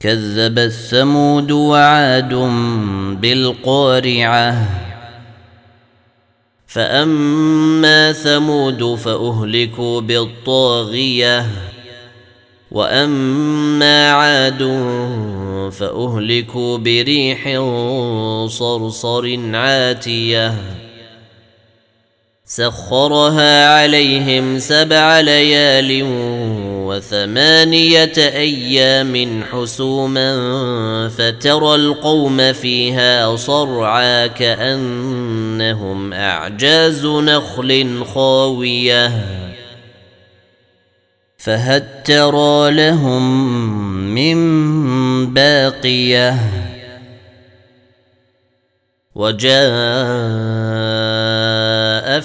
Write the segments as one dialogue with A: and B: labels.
A: كذب الثمود وعاد بالقارعة. فأما ثمود فأهلكوا بالطاغية. وأما عاد فأهلكوا بريح صرصر عاتية. سخرها عليهم سبع ليال وثمانية أيام حسوما فترى القوم فيها صرعى كأنهم أعجاز نخل خاوية. فهل ترى لهم من باقية. وجاء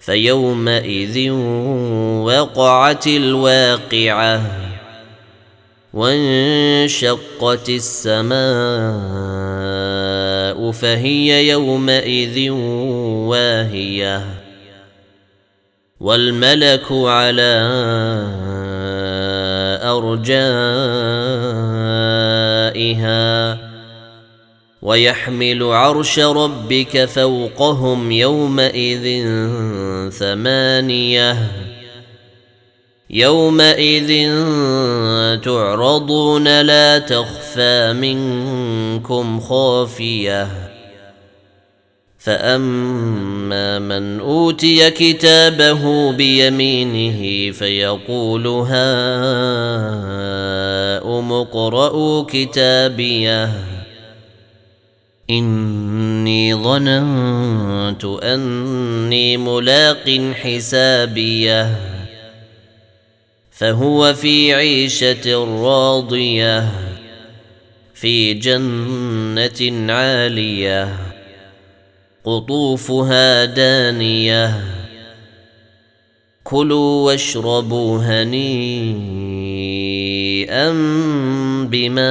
A: فيومئذ وقعت الواقعة وانشقت السماء فهي يومئذ واهية والملك على أرجائها ويحمل عرش ربك فوقهم يومئذ ثمانية. يومئذ تعرضون لا تخفى منكم خافية. فأما من أوتي كتابه بيمينه فيقول هاؤم اقرءوا كتابيه. إني ظننت أني ملاق حسابيه. فهو في عيشة راضية في جنة عالية قطوفها دانية. كلوا واشربوا هنيئا بما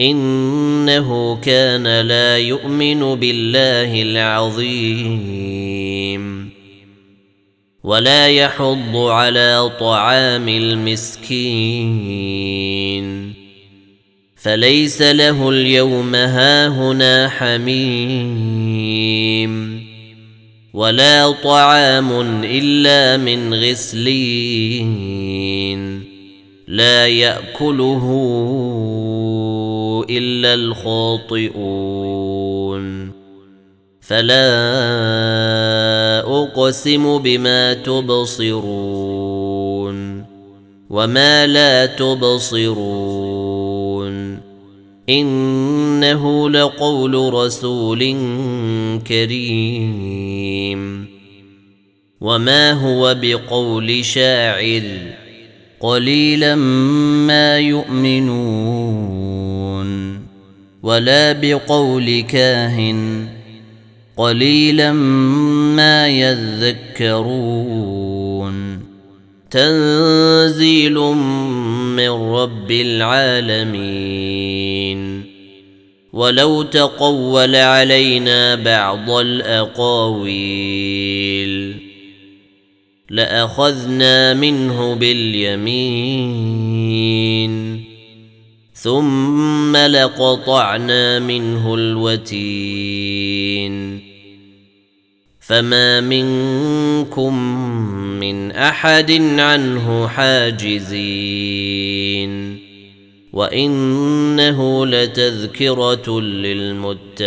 A: إنه كان لا يؤمن بالله العظيم. ولا يحض على طعام المسكين. فليس له اليوم هاهنا حميم. ولا طعام إلا من غسلين. لا يأكله إلا الخاطئون. فلا أقسم بما تبصرون وما لا تبصرون. إنه لقول رسول كريم. وما هو بقول شاعر قليلا ما يؤمنون ولا بقول كاهن قليلا ما يذكرون تنزيل من رب العالمين ولو تقول علينا بعض الأقاويل لأخذنا منه باليمين ثم لقطعنا منه الوتين. فما منكم من أحد عنه حاجزين. وإنه لتذكرة للمتقين.